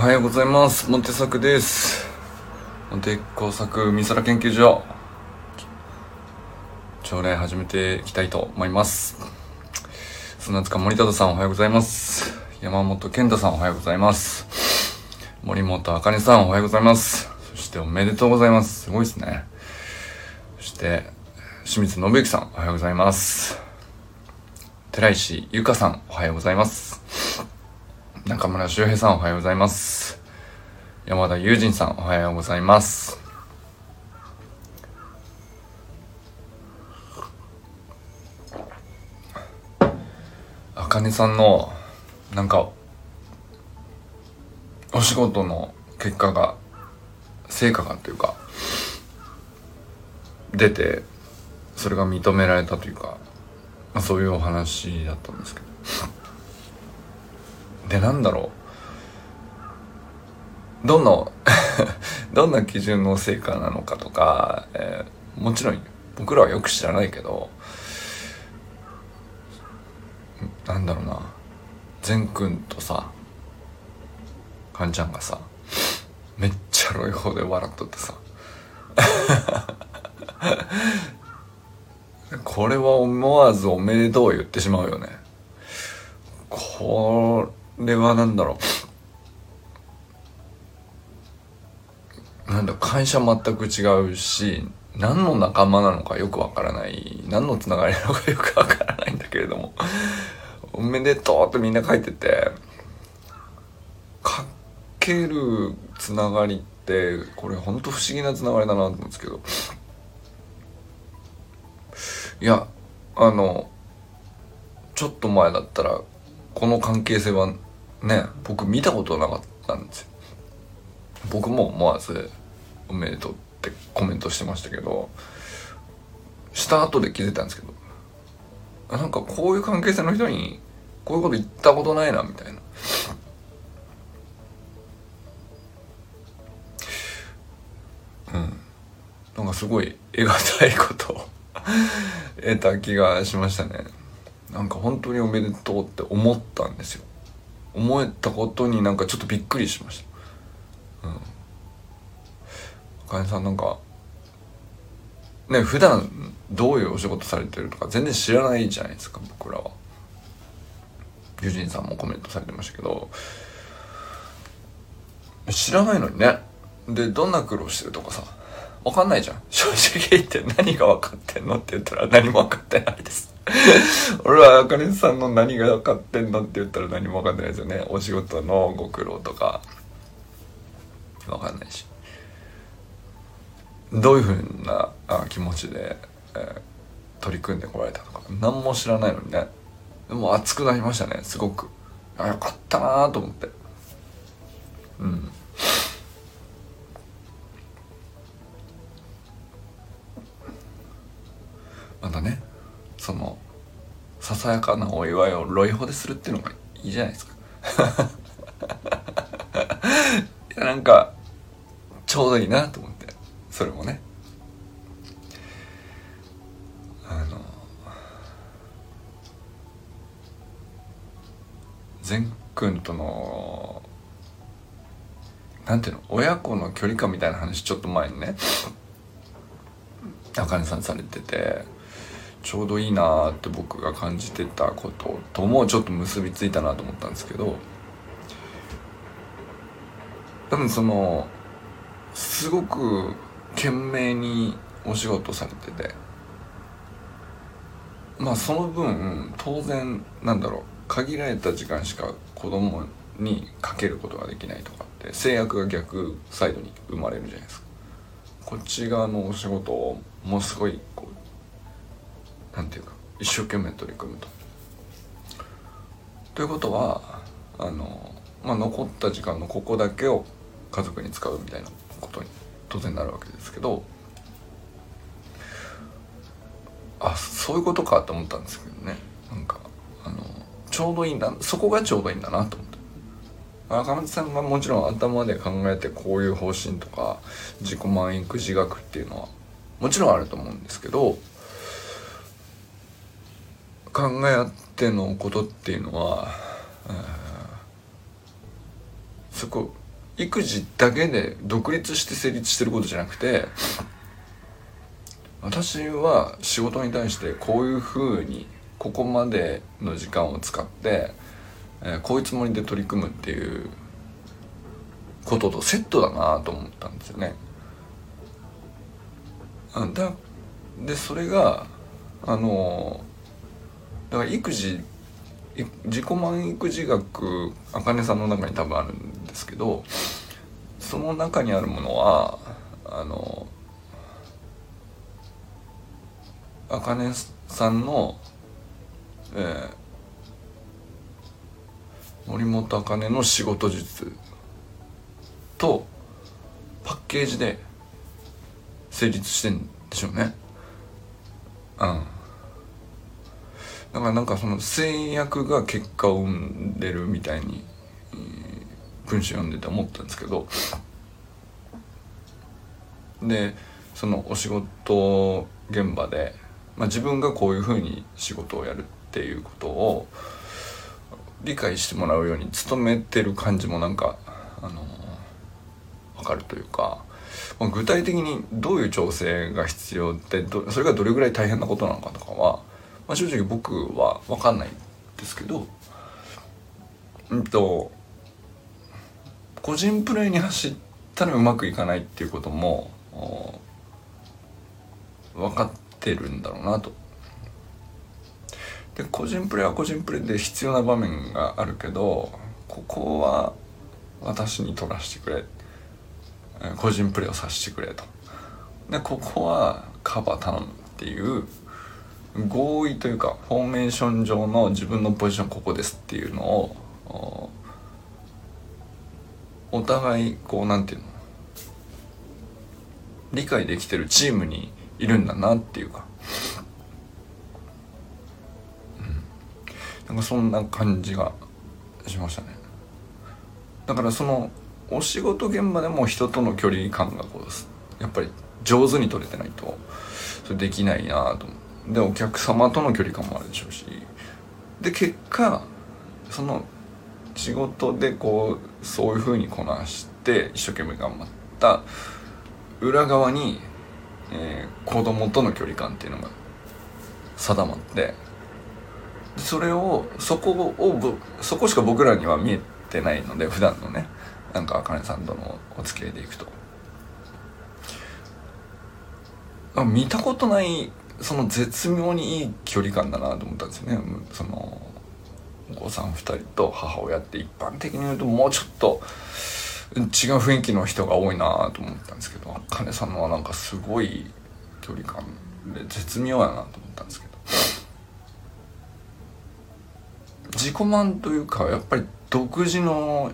おはようございます。モテ作です。モテ工作美空研究所。朝礼始めていきたいと思います。砂塚森忠さんおはようございます。山本健太さんおはようございます。森本あかねさんおはようございます。そしておめでとうございます。すごいですね。そして清水信之さんおはようございます。寺石ゆかさんおはようございます。中村修平さんおはようございます。山田友人さんおはようございます。あかねさんのなんかお仕事の結果が成果がというか出てそれが認められたというか、まあ、そういうお話だったんですけど。でなんだろう。どんな どんな基準の成果なのかとか、えー、もちろん僕らはよく知らないけどなんだろうな。善くんとさかんちゃんがさめっちゃロイホで笑っとってさ。これは思わずおめでとう言ってしまうよね。これは何だろう。なんだ会社全く違うし何の仲間なのかよくわからない。何のつながりなのかよくわからないんだけれども。おめでとうってみんな書いててかけるつながりってこれほんと不思議なつながりだなと思うんですけど。いやあのちょっと前だったらこの関係性はね僕見たことなかったんですよ。僕も思わず「おめでとう」ってコメントしてましたけどした後で気づいたんですけどなんかこういう関係性の人にこういうこと言ったことないなみたいな。うん。なんかすごい得難いことを 得た気がしましたね。なんか本当におめでとうって思ったんですよ。思えたことになんかちょっとびっくりしました。うん。あかねさんなんかね普段どういうお仕事されてるとか全然知らないじゃないですか僕らは。ユジンさんもコメントされてましたけど。知らないのにね。でどんな苦労してるとかさ。分かんないじゃん。正直言って何が分かってんのって言ったら何も分かってないです。俺はあかねさんの何が分かってんのって言ったら何も分かってないですよね。お仕事のご苦労とか。分かんないし。どういうふうな気持ちで、えー、取り組んでこられたとか。何も知らないのにね。でも熱くなりましたねすごく。あよかったなと思って。うん。ささやかなお祝いをロイホでするっていうのがいいじゃないですか。いやなんかちょうどいいなと思って。それもね。あの善くんとのなんていうの親子の距離感みたいな話ちょっと前にねあかねさんされてて。ちょうどいいなって僕が感じてたことともちょっと結びついたなと思ったんですけど多分そのすごく懸命にお仕事されててまあその分当然なんだろう限られた時間しか子供にかけることができないとかって制約が逆サイドに生まれるじゃないですか。こっち側のお仕事をもうすごいこうなんていうか一生懸命取り組むと。ということはあの、まあ、残った時間のここだけを家族に使うみたいなことに当然なるわけですけどあそういうことかと思ったんですけどねなんかあのちょうどいいんだそこがちょうどいいんだなと思って赤松さんがもちろん頭で考えてこういう方針とか自己満育自学っていうのはもちろんあると思うんですけど考え合ってのことっていうのは、そこ育児だけで独立して成立してることじゃなくて私は仕事に対してこういうふうにここまでの時間を使って、えー、こういうつもりで取り組むっていうこととセットだなと思ったんですよね。あだでそれがあのだから育児自己満育児学あかねさんの中に多分あるんですけどその中にあるものはあのあかねさんの、えー、森本あかねの仕事術とパッケージで成立してんでしょうね。うんだからなんかその制約が結果を生んでるみたいに、えー、文章読んでて思ったんですけど。でそのお仕事現場で、まあ、自分がこういうふうに仕事をやるっていうことを理解してもらうように努めてる感じもなんかあの分かるというか、まあ、具体的にどういう調整が必要ってそれがどれぐらい大変なことなのかとかはまあ、正直僕は分かんないんですけどうんと個人プレーに走ったらうまくいかないっていうことも分かってるんだろうなと。で個人プレーは個人プレーで必要な場面があるけどここは私に取らせてくれ個人プレーをさせてくれとでここはカバー頼むっていう合意というかフォーメーション上の自分のポジションここですっていうのをお互いこうなんていうの？理解できてるチームにいるんだなっていうか、うん、なんかそんな感じがしましたね。だからそのお仕事現場でも人との距離感がこうやっぱり上手に取れてないとそれできないなと思って。でお客様との距離感もあるでしょうし。で結果その仕事でこうそういうふうにこなして一生懸命頑張った裏側に、えー、子供との距離感っていうのが定まってそれをそこをそこしか僕らには見えてないので普段のねなんかあかねさんとのお付き合いでいくと。見たことないその絶妙にいい距離感だなと思ったんですよね。そのお子さん2人と母親って一般的に言うともうちょっと違う雰囲気の人が多いなと思ったんですけど茜さんのはなんかすごい距離感で絶妙やなと思ったんですけど。自己満というかやっぱり独自の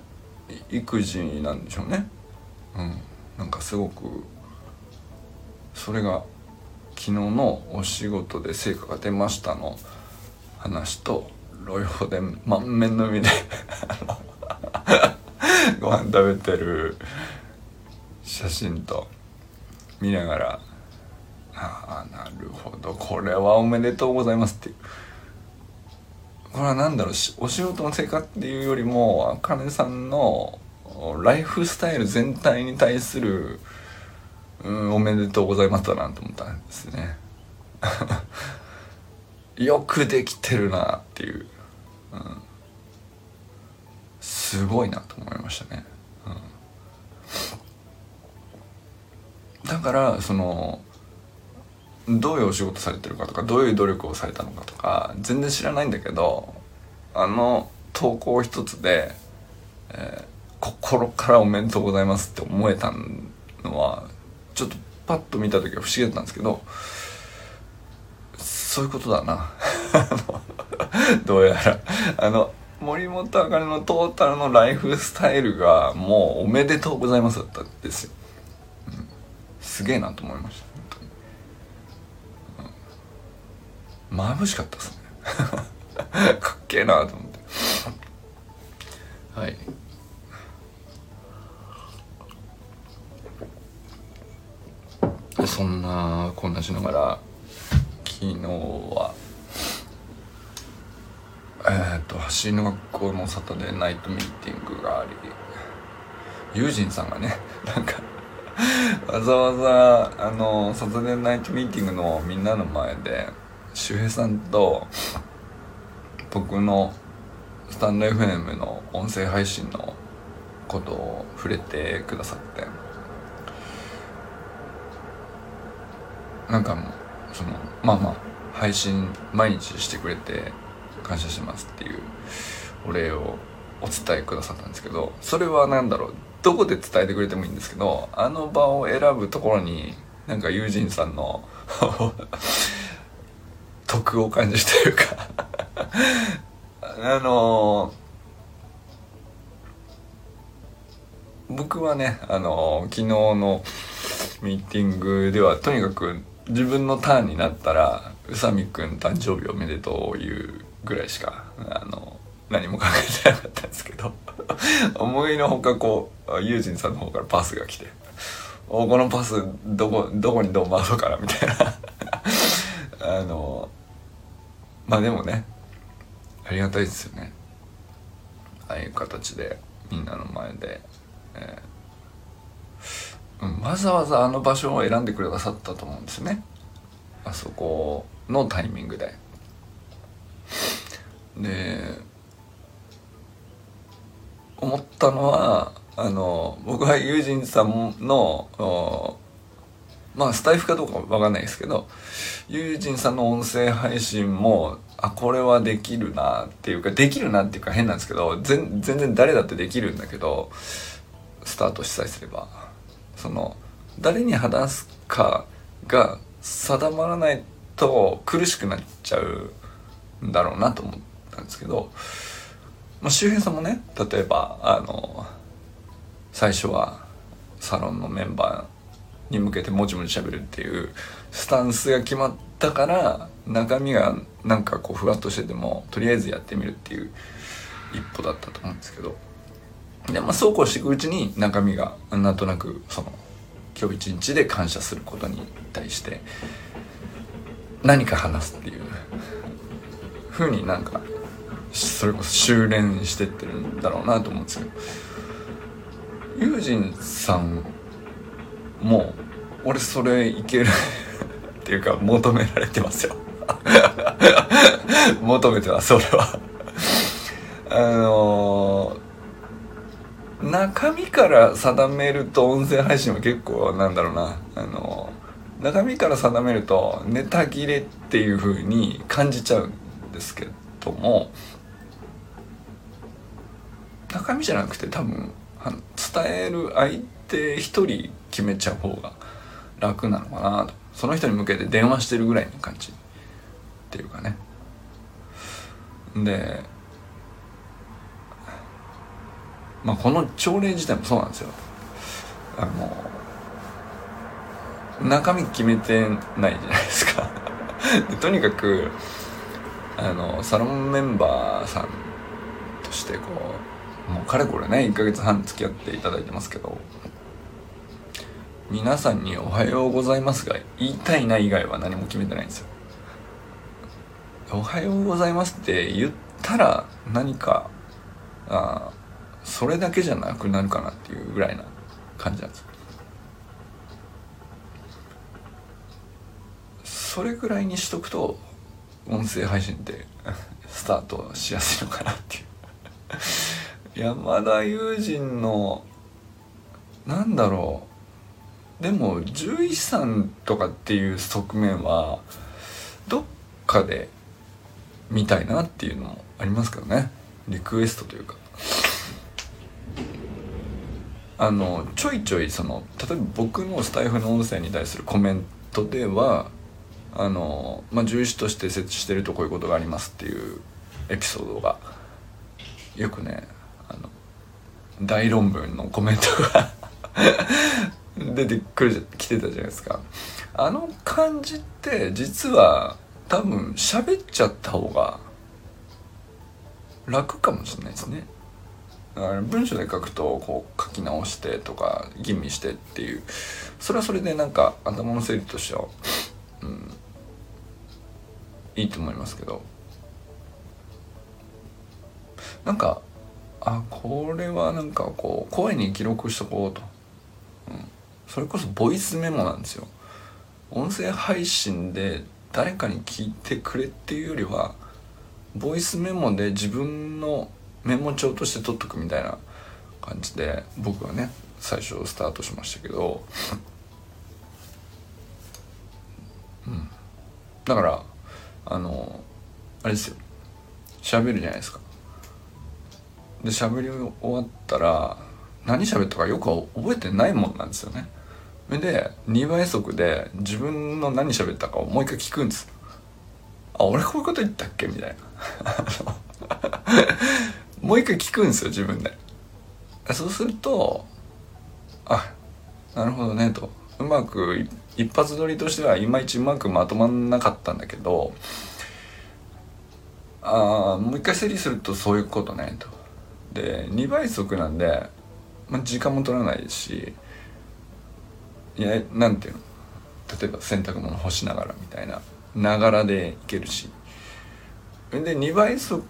育児なんでしょうね。うん。なんかすごくそれが昨日のお仕事で成果が出ましたの。話とロイホで満面の海で ご飯食べてる写真と見ながらああなるほどこれはおめでとうございますっていう。これは何だろうお仕事の成果っていうよりもあかねさんのライフスタイル全体に対するうんおめでとうございますだなと思ったんですね。よくできてるなっていう、うん、すごいなと思いましたね、うん、だからそのどういうお仕事されてるかとかどういう努力をされたのかとか全然知らないんだけどあの投稿一つで、えー、心からおめでとうございますって思えたのはちょっとパッと見た時は不思議だったんですけどそういうことだな。どうやら。あの森本あかねのトータルのライフスタイルがもうおめでとうございますだったんですよ、うん、すげえなと思いました。本当に、うん、眩しかったですね。かっけえなと思って。はい。そんなこんなしながら昨日はえっ、ー、と走りの学校のサタデーナイトミーティングがありユージンさんがねなんかわざわざあのサタデーナイトミーティングのみんなの前で周平さんと僕のスタンド FM の音声配信のことを触れてくださってなんかもうそのまあまあ配信毎日してくれて感謝しますっていうお礼をお伝えくださったんですけどそれは何だろうどこで伝えてくれてもいいんですけどあの場を選ぶところになんか友人さんの 徳を感じというか。あの僕はねあの昨日のミーティングではとにかく自分のターンになったら宇佐美くん誕生日おめでとういうぐらいしかあの何も考えてなかったんですけど。思いのほかこうユージンさんの方からパスが来て「おこのパスどこどこにどう回そうかな」みたいな。あのまあでもねありがたいですよね。ああいう形でみんなの前で、えー、わざわざあの場所を選んでくださったと思うんですね。あそこのタイミングで。で思ったのはあの僕は友人さんのまあスタイフかどうかわかんないですけど友人さんの音声配信もあこれはできるなっていうかできるなっていうか変なんですけど全然誰だってできるんだけどスタートしさえすれば。その誰に話すかが定まらないと苦しくなっちゃうんだろうなと思ったんですけど、まあ、周平さんもね例えばあの最初はサロンのメンバーに向けてもちもち喋るっていうスタンスが決まったから中身がなんかこうふわっとしててもとりあえずやってみるっていう一歩だったと思うんですけど。で、まあ、そうこうしていくうちに中身がなんとなくその今日一日で感謝することに対して何か話すっていうふうになんかそれこそ修練してってるんだろうなと思うんですけどユージンさんも俺それいけるっていうか求められてますよ。求めてますそれはあのー、中身から定めると音声配信は結構なんだろうな。あの中身から定めるとネタ切れっていう風に感じちゃうんですけども中身じゃなくて多分伝える相手一人決めちゃう方が楽なのかなと。その人に向けて電話してるぐらいの感じっていうかね。でまあこの朝礼自体もそうなんですよあの中身決めてないじゃないですか とにかくあのサロンメンバーさんとしてこうもうかれこれね1ヶ月半付き合っていただいてますけど皆さんに「おはようございます」が言いたいな以外は何も決めてないんですよ。おはようございますって言ったら何かあそれだけじゃなくなるかなっていうぐらいな感じなんです。それぐらいにしとくと音声配信って スタートしやすいのかなっていう。山田友人のなんだろう。でも獣医さんとかっていう側面はどっかで見たいなっていうのもありますけどね。リクエストというか。あのちょいちょいその例えば僕のスタイフの音声に対するコメントではあの、まあ、獣医師として設置してるとこういうことがありますっていうエピソードがよくねあの大論文のコメントが 出てくる来てたじゃないですか。あの感じって実は多分喋っちゃった方が楽かもしれないですね。文章で書くとこう書き直してとか吟味してっていうそれはそれでなんか頭の整理としては、うん、いいと思いますけど。なんかあこれはなんかこう声に記録しとこうと、うん、それこそボイスメモなんですよ。音声配信で誰かに聞いてくれっていうよりはボイスメモで自分のメモ帳として取っとくみたいな感じで僕はね最初スタートしましたけど、うん、だからあのあれですよ。喋るじゃないですか。で喋り終わったら何喋ったかよく覚えてないもんなんですよね。それで2倍速で自分の何喋ったかをもう一回聞くんです。あ俺こういうこと言ったっけ？みたいな。もう一回聞くんですよ自分で。そうするとあなるほどねと。うまく一発撮りとしてはいまいちうまくまとまんなかったんだけどああもう一回整理するとそういうことねと。で2倍速なんで、まあ、時間も取らないしいやなんていうの？例えば洗濯物干しながらみたいなながらでいけるし。で2倍速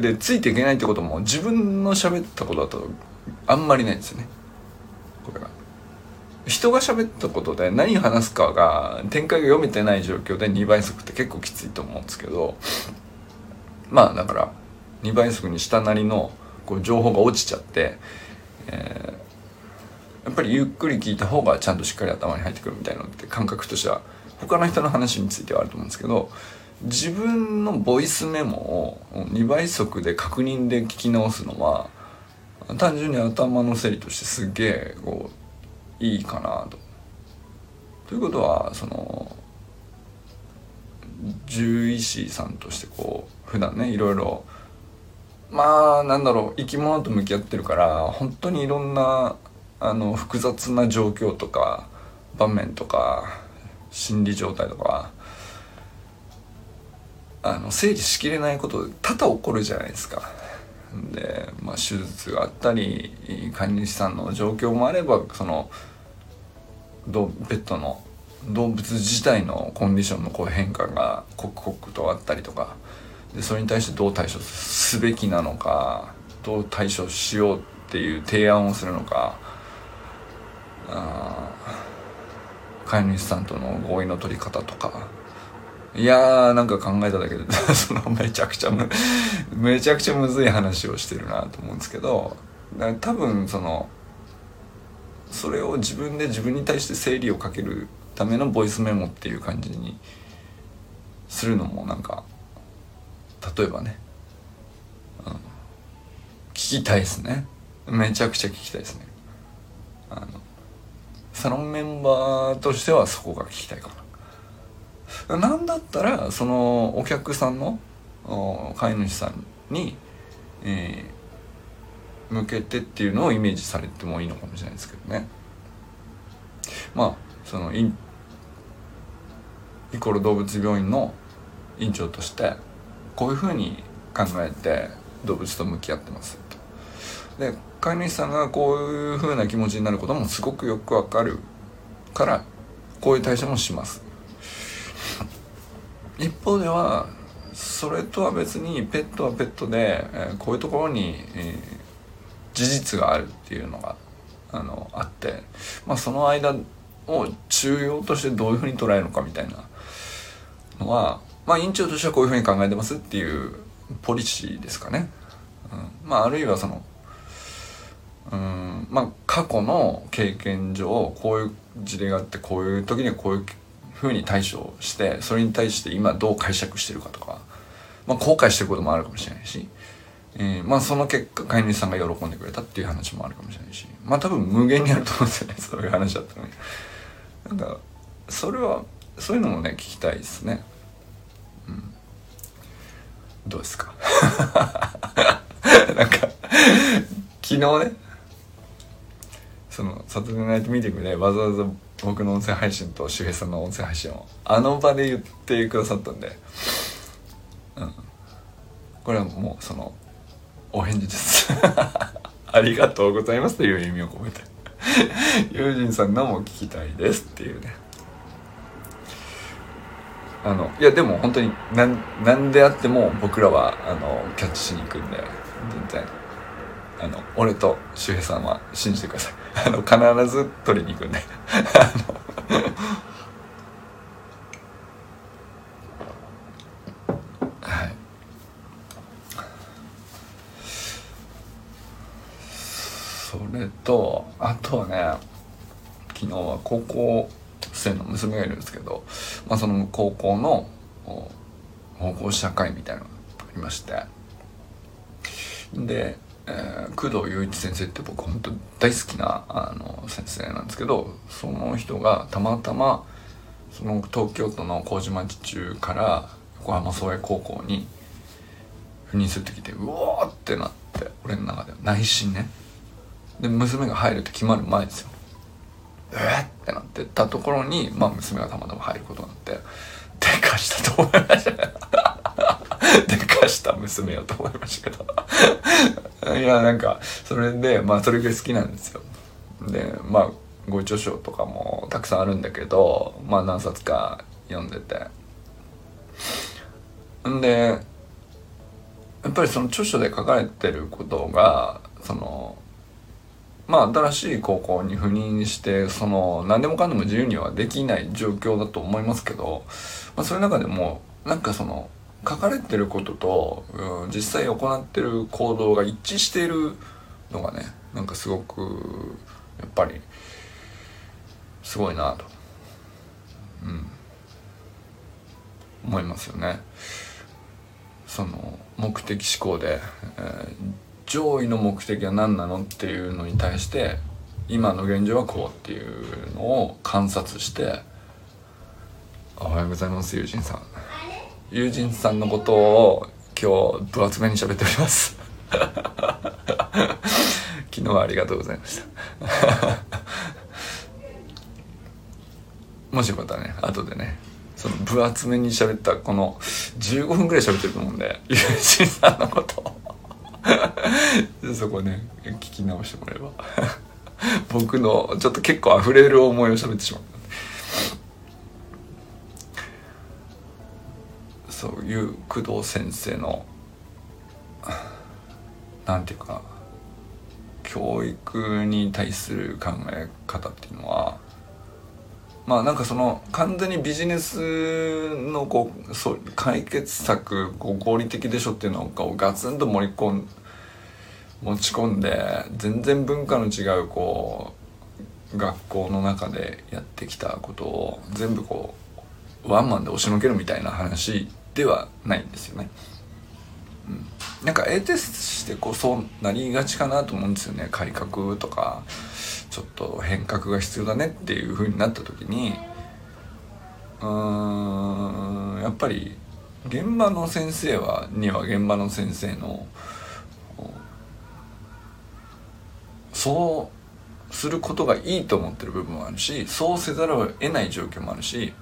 でついていけないってことも自分の喋ったことだとあんまりないんですよね。これが人が喋ったことで何話すかが展開が読めてない状況で2倍速って結構きついと思うんですけどまあだから2倍速にしたなりのこう情報が落ちちゃって、えー、やっぱりゆっくり聞いた方がちゃんとしっかり頭に入ってくるみたいなのって感覚としては他の人の話についてはあると思うんですけど自分のボイスメモを2倍速で確認で聞き直すのは単純に頭の整理としてすげえこういいかなと。ということはその獣医師さんとしてこう普段ねいろいろまあなんだろう生き物と向き合ってるから本当にいろんなあの複雑な状況とか場面とか心理状態とかあの整理しきれないこと多々起こるじゃないですか。で、まあ、手術があったり飼い主さんの状況もあればそのペットの動物自体のコンディションのこう変化が刻々とあったりとかでそれに対してどう対処すべきなのかどう対処しようっていう提案をするのかあ飼い主さんとの合意の取り方とかいやーなんか考えただけで そのめちゃくちゃむめちゃくちゃむずい話をしてるなと思うんですけど多分そのそれを自分で自分に対して整理をかけるためのボイスメモっていう感じにするのもなんか例えばね、聞きたいですね。めちゃくちゃ聞きたいですね。あのサロンメンバーとしてはそこが聞きたいかな。なんだったらそのお客さんの飼い主さんに、えー、向けてっていうのをイメージされてもいいのかもしれないですけどねまあそのインイコール動物病院の院長としてこういうふうに考えて動物と向き合ってますと。で飼い主さんがこういうふうな気持ちになることもすごくよくわかるからこういう対処もします。一方ではそれとは別にペットはペットで、えー、こういうところに、えー、事実があるっていうのがあのあって、まあ、その間を中庸としてどういうふうに捉えるのかみたいなのはまあ院長としてはこういうふうに考えてますっていうポリシーですかね。うん、まああるいはそのうんまあ過去の経験上こういう事例があってこういう時にはこういうふうに対処してそれに対して今どう解釈してるかとか、まあ、後悔してることもあるかもしれないし、えー、まあその結果飼い主さんが喜んでくれたっていう話もあるかもしれないしまあ多分無限にあると思うんですよね そういう話だったらね。なんかそれはそういうのもね聞きたいですねうん。どうですか？なんか昨日ねそのサタデーナイトミーティングでわざわざ僕の音声配信と周平さんの音声配信をあの場で言ってくださったんで、うん、これはもうそのお返事です。ありがとうございますという意味を込めて。友人さんのも聞きたいですっていうね。あのいやでも本当に何何であっても僕らはあのキャッチしに行くんで全然。あの俺と周平さんは信じてください。あの必ず取りに行くんで。はい。それとあとはね昨日は高校生の娘がいるんですけど、まあ、その高校の保護者会みたいなのがありまして。で、えー、工藤雄一先生って僕本当大好きなあの先生なんですけどその人がたまたまその東京都の麹町中から横浜創英高校に赴任する時でうおーってなって俺の中では内心ね。で娘が入るって決まる前ですよ。えー、ってなってたところに、まあ、娘がたまたま入ることになってでかしたと思いました。でかした娘よと思いましたけど。いやなんかそれでまあそれぐらい好きなんですよ。でまあご著書とかもたくさんあるんだけどまあ何冊か読んでて。んでやっぱりその著書で書かれてることがそのまあ新しい高校に赴任してその何でもかんでも自由にはできない状況だと思いますけど、まあ、それの中でもなんかその書かれてることと、うん、実際行ってる行動が一致しているのがねなんかすごくやっぱりすごいなと、うん、思いますよね。その目的思考で、えー上位の目的は何なのっていうのに対して今の現状はこうっていうのを観察しておはようございます友人さん友人さんのことを今日分厚めに喋っております。昨日はありがとうございました。もしよかったらね後でねその分厚めに喋ったこの15分ぐらい喋ってると思うんで友人さんのことを。そこね聞き直してもらえば。僕のちょっと結構溢れる思いを喋ってしまう。そういう工藤先生のなんていうか教育に対する考え方っていうのはまあなんかその完全にビジネスのこうそう解決策こう合理的でしょっていうのをガツンと盛り込ん持ち込んで全然文化の違うこう学校の中でやってきたことを全部こうワンマンで押しのけるみたいな話ではないんですよね。うん、なんか得てしてこそうなりがちかなと思うんですよね。改革とかちょっと変革が必要だねっていう風になった時に。うーんやっぱり現場の先生はには現場の先生のそうすることがいいと思ってる部分もあるしそうせざるを得ない状況もあるし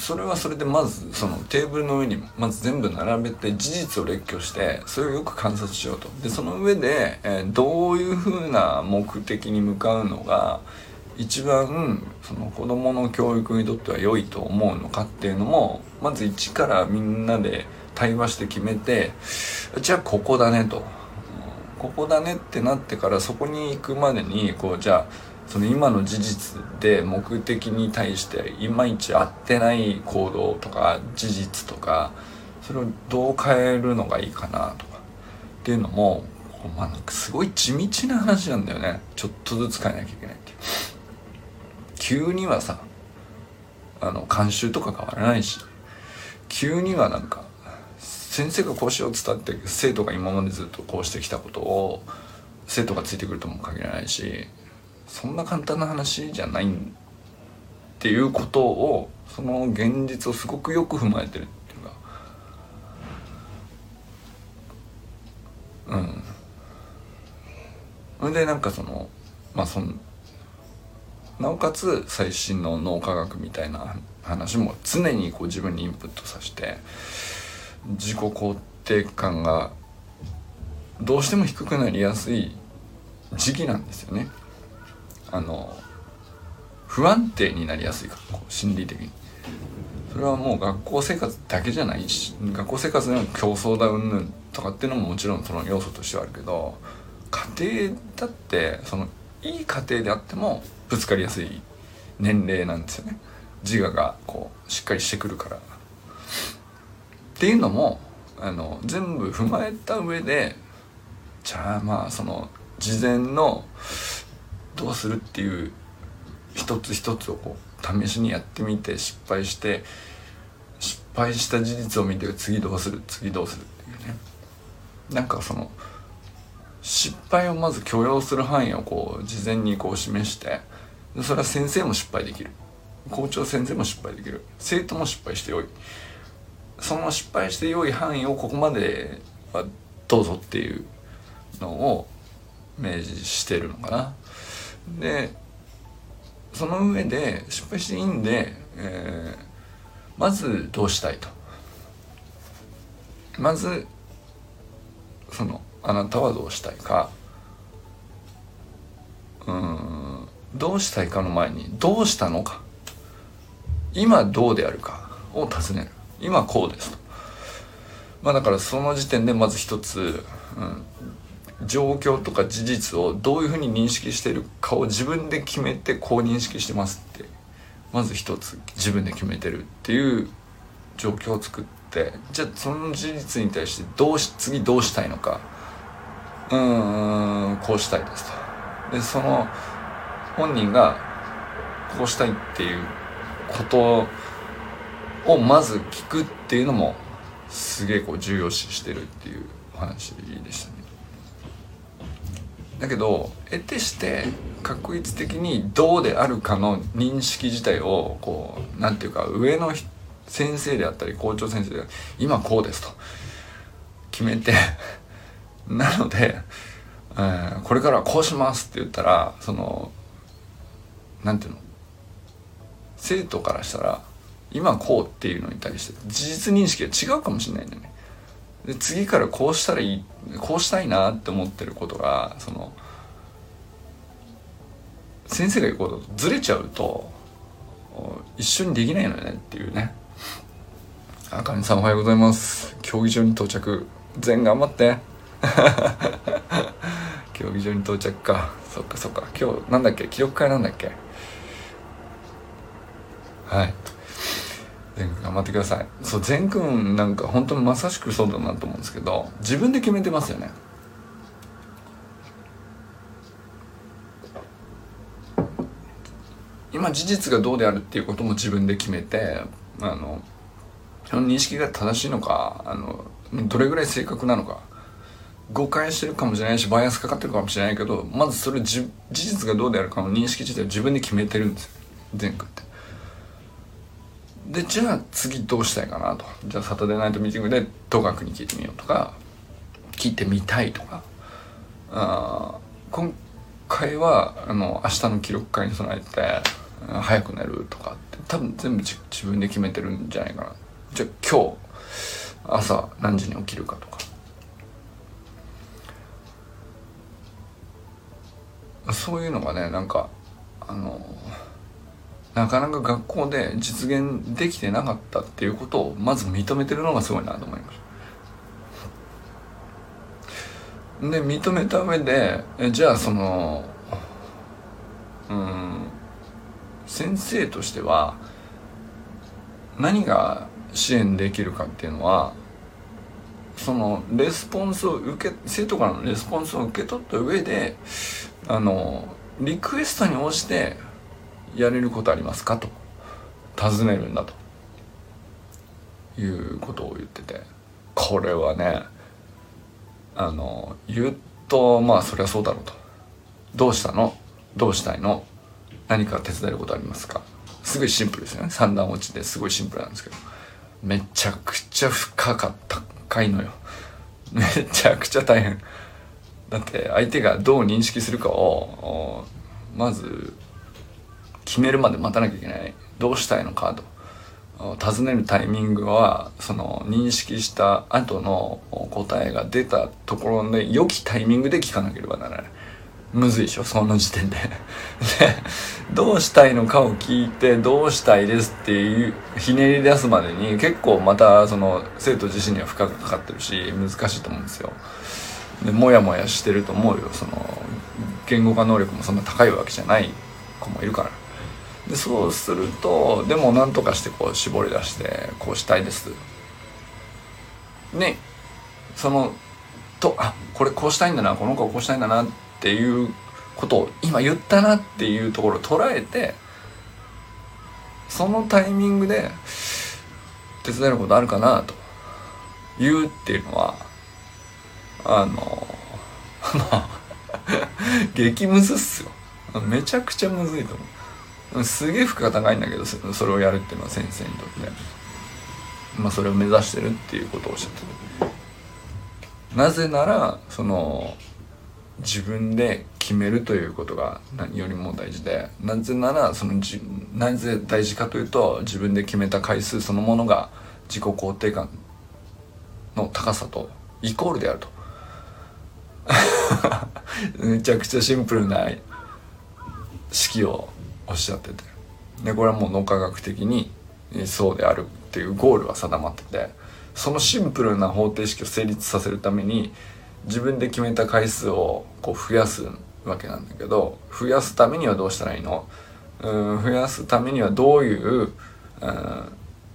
それはそれでまずそのテーブルの上にまず全部並べて事実を列挙してそれをよく観察しようと。でその上で、えー、どういうふうな目的に向かうのが一番その子どもの教育にとっては良いと思うのかっていうのもまず一からみんなで対話して決めてじゃあここだねと。ここだねってなってからそこに行くまでにこうじゃあその今の事実で目的に対していまいち合ってない行動とか事実とかそれをどう変えるのがいいかなとか。っていうのもまあなんかすごい地道な話なんだよね。ちょっとずつ変えなきゃいけないっていう。急にはさあの慣習とか変わらないし。急にはなんか先生がこうしようっつったって生徒が今までずっとこうしてきたことを生徒がついてくるとも限らないしそんな簡単な話じゃないっていうことをその現実をすごくよく踏まえてるっていうかうんそれでなんかそのまあそのなおかつ最新の脳科学みたいな話も常にこう自分にインプットさせて自己肯定感がどうしても低くなりやすい時期なんですよね。あの不安定になりやすいから心理的に。それはもう学校生活だけじゃないし学校生活での競争だうんぬんとかっていうのももちろんその要素としてはあるけど家庭だってそのいい家庭であってもぶつかりやすい年齢なんですよね自我がこうしっかりしてくるから。っていうのもあの全部踏まえた上でじゃあまあその事前のどうするっていう一つ一つをこう試しにやってみて失敗して失敗した事実を見て次どうする次どうするっていうね。なんかその失敗をまず許容する範囲をこう事前にこう示してそれは先生も失敗できる。校長先生も失敗できる。生徒も失敗してよい。その失敗して良い範囲をここまではどうぞっていうのを明示してるのかな。でその上で失敗していいんで、えー、まずどうしたいと。まずそのあなたはどうしたいか。うんどうしたいかの前にどうしたのか。今どうであるかを尋ねる。今こうですと。まあだからその時点でまず一つ、うん、状況とか事実をどういうふうに認識してるかを自分で決めてこう認識してますって。まず一つ自分で決めてるっていう状況を作って。じゃあその事実に対してどうし次どうしたいのか。うーんこうしたいですと。でその本人がこうしたいっていうことをまず聞くっていうのもすげえこう重要視してるっていう話でしたね。だけど得てして確率的にどうであるかの認識自体をこう何て言うか上の先生であったり校長先生で今こうですと決めて なので、えー、これからはこうしますって言ったらその何て言うの生徒からしたら今こうっていうのに対して事実認識が違うかもしれないんだよね。で次からこうしたらいいこうしたいなって思ってることがその先生が言うこととずれちゃうと一緒にできないのよねっていうね。あかねさんおはようございます。競技場に到着。全頑張って。競技場に到着か。そっかそっか。今日なんだっけ？記録会なんだっけ？はい。全く頑張ってください。そう全くんなんか本当にまさしくそうだなと思うんですけど自分で決めてますよね。今事実がどうであるっていうことも自分で決めてあのその認識が正しいのかあのどれぐらい正確なのか誤解してるかもしれないしバイアスかかってるかもしれないけどまずそれ事実がどうであるかの認識自体を自分で決めてるんですよ。全部って。でじゃあ次どうしたいかなと。じゃあサタデーナイトミーティングで戸学に聞いてみようとか聞いてみたいとか。あ今回はあの明日の記録会に備えて早く寝るとかって多分全部自分で決めてるんじゃないかな。じゃあ今日朝何時に起きるかとか。そういうのがねなんかあのなかなか学校で実現できてなかったっていうことをまず認めてるのがすごいなと思いました。で認めた上でじゃあそのうん先生としては何が支援できるかっていうのはそのレスポンスを受け生徒からのレスポンスを受け取った上であのリクエストに応じてやれることありますか？と。尋ねるんだと。いうことを言ってて。これはねあの言うとまあそりゃそうだろうと。どうしたの？どうしたいの？何か手伝えることありますか？すごいシンプルですよね。三段落ちですごいシンプルなんですけど。めちゃくちゃ深かった深いのよ。めちゃくちゃ大変。だって相手がどう認識するかをまず決めるまで待たなきゃいけない。どうしたいのかと。尋ねるタイミングはその認識した後の答えが出たところで良きタイミングで聞かなければならない。むずいでしょ？その時点で。でどうしたいのかを聞いてどうしたいですっていうひねり出すまでに結構またその生徒自身には負荷がかかってるし難しいと思うんですよ。でモヤモヤしてると思うよ。その言語化能力もそんな高いわけじゃない子もいるから。でそうするとでも何とかしてこう絞り出してこうしたいです。ねそのとあこれこうしたいんだなこの子はこうしたいんだなっていうことを今言ったなっていうところを捉えてそのタイミングで手伝えることあるかなと言うっていうのはあの まあ激ムズっすよ。めちゃくちゃむずいと思う。すげえ負荷が高いんだけどそれをやるっていうのは先生にとって。まあそれを目指してるっていうことをおっしゃっててなぜならその自分で決めるということが何よりも大事で。なぜならそのじなぜ大事かというと自分で決めた回数そのものが自己肯定感の高さとイコールであると。めちゃくちゃシンプルな式をおっしゃってて。でこれはもう脳科学的にそうであるっていうゴールは定まってて。そのシンプルな方程式を成立させるために自分で決めた回数をこう増やすわけなんだけど増やすためにはどうしたらいいの？うん増やすためにはどういう、うん、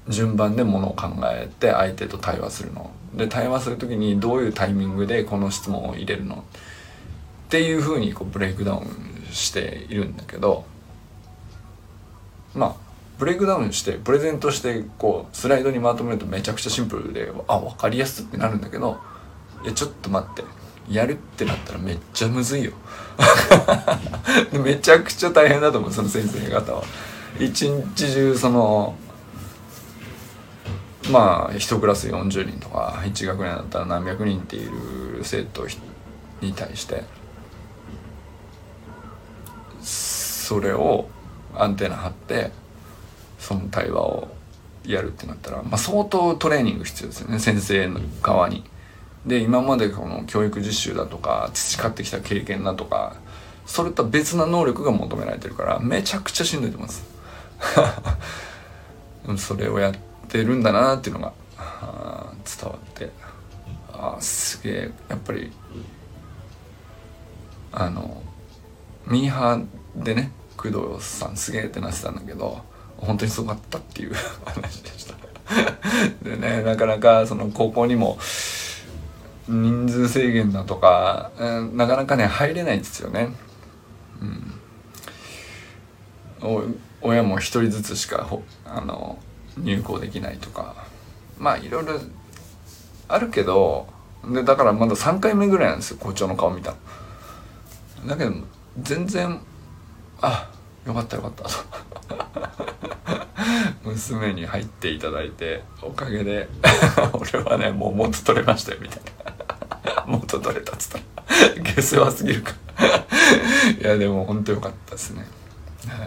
順番でものを考えて相手と対話するの？で対話する時にどういうタイミングでこの質問を入れるの？っていうふうにこうブレイクダウンしているんだけどまあブレイクダウンしてプレゼントしてこうスライドにまとめるとめちゃくちゃシンプルであ分かりやすってなるんだけどいやちょっと待って。やるってなったらめっちゃむずいよ。めちゃくちゃ大変だと思うその先生方は。一日中そのまあ1クラス40人とか1学年だったら何百人っている生徒に対してそれをアンテナ張ってその対話をやるってなったら、まあ、相当トレーニング必要ですよね先生の側に。で今までこの教育実習だとか培ってきた経験だとかそれとは別な能力が求められてるからめちゃくちゃしんどいと思います それをやってるんだなっていうのが伝わってあすげえやっぱりあのミーハーでね工藤さんすげえってなってたんだけど本当にすごかったっていう 話でした。でねなかなかその高校にも人数制限だとか、うん、なかなかね入れないんですよね、うん、親も一人ずつしかあの入校できないとか。まあいろいろあるけどでだからまだ3回目ぐらいなんですよ校長の顔見ただけど全然あよかったよかった。と 娘に入っていただいておかげで 俺はねもう元取れましたよみたいな。元取れたっつったら。下世話すぎるかいやでも本当よかったですね。は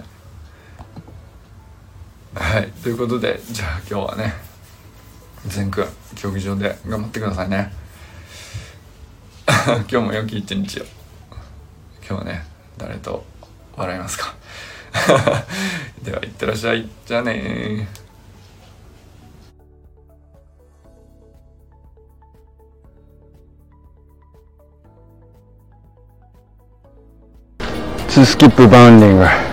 い、はい、ということでじゃあ今日はね善くん競技場で頑張ってくださいね。今日も良き一日を。今日はね誰と笑いますか？ではいってらっしゃい。じゃあね2スキップバウンディング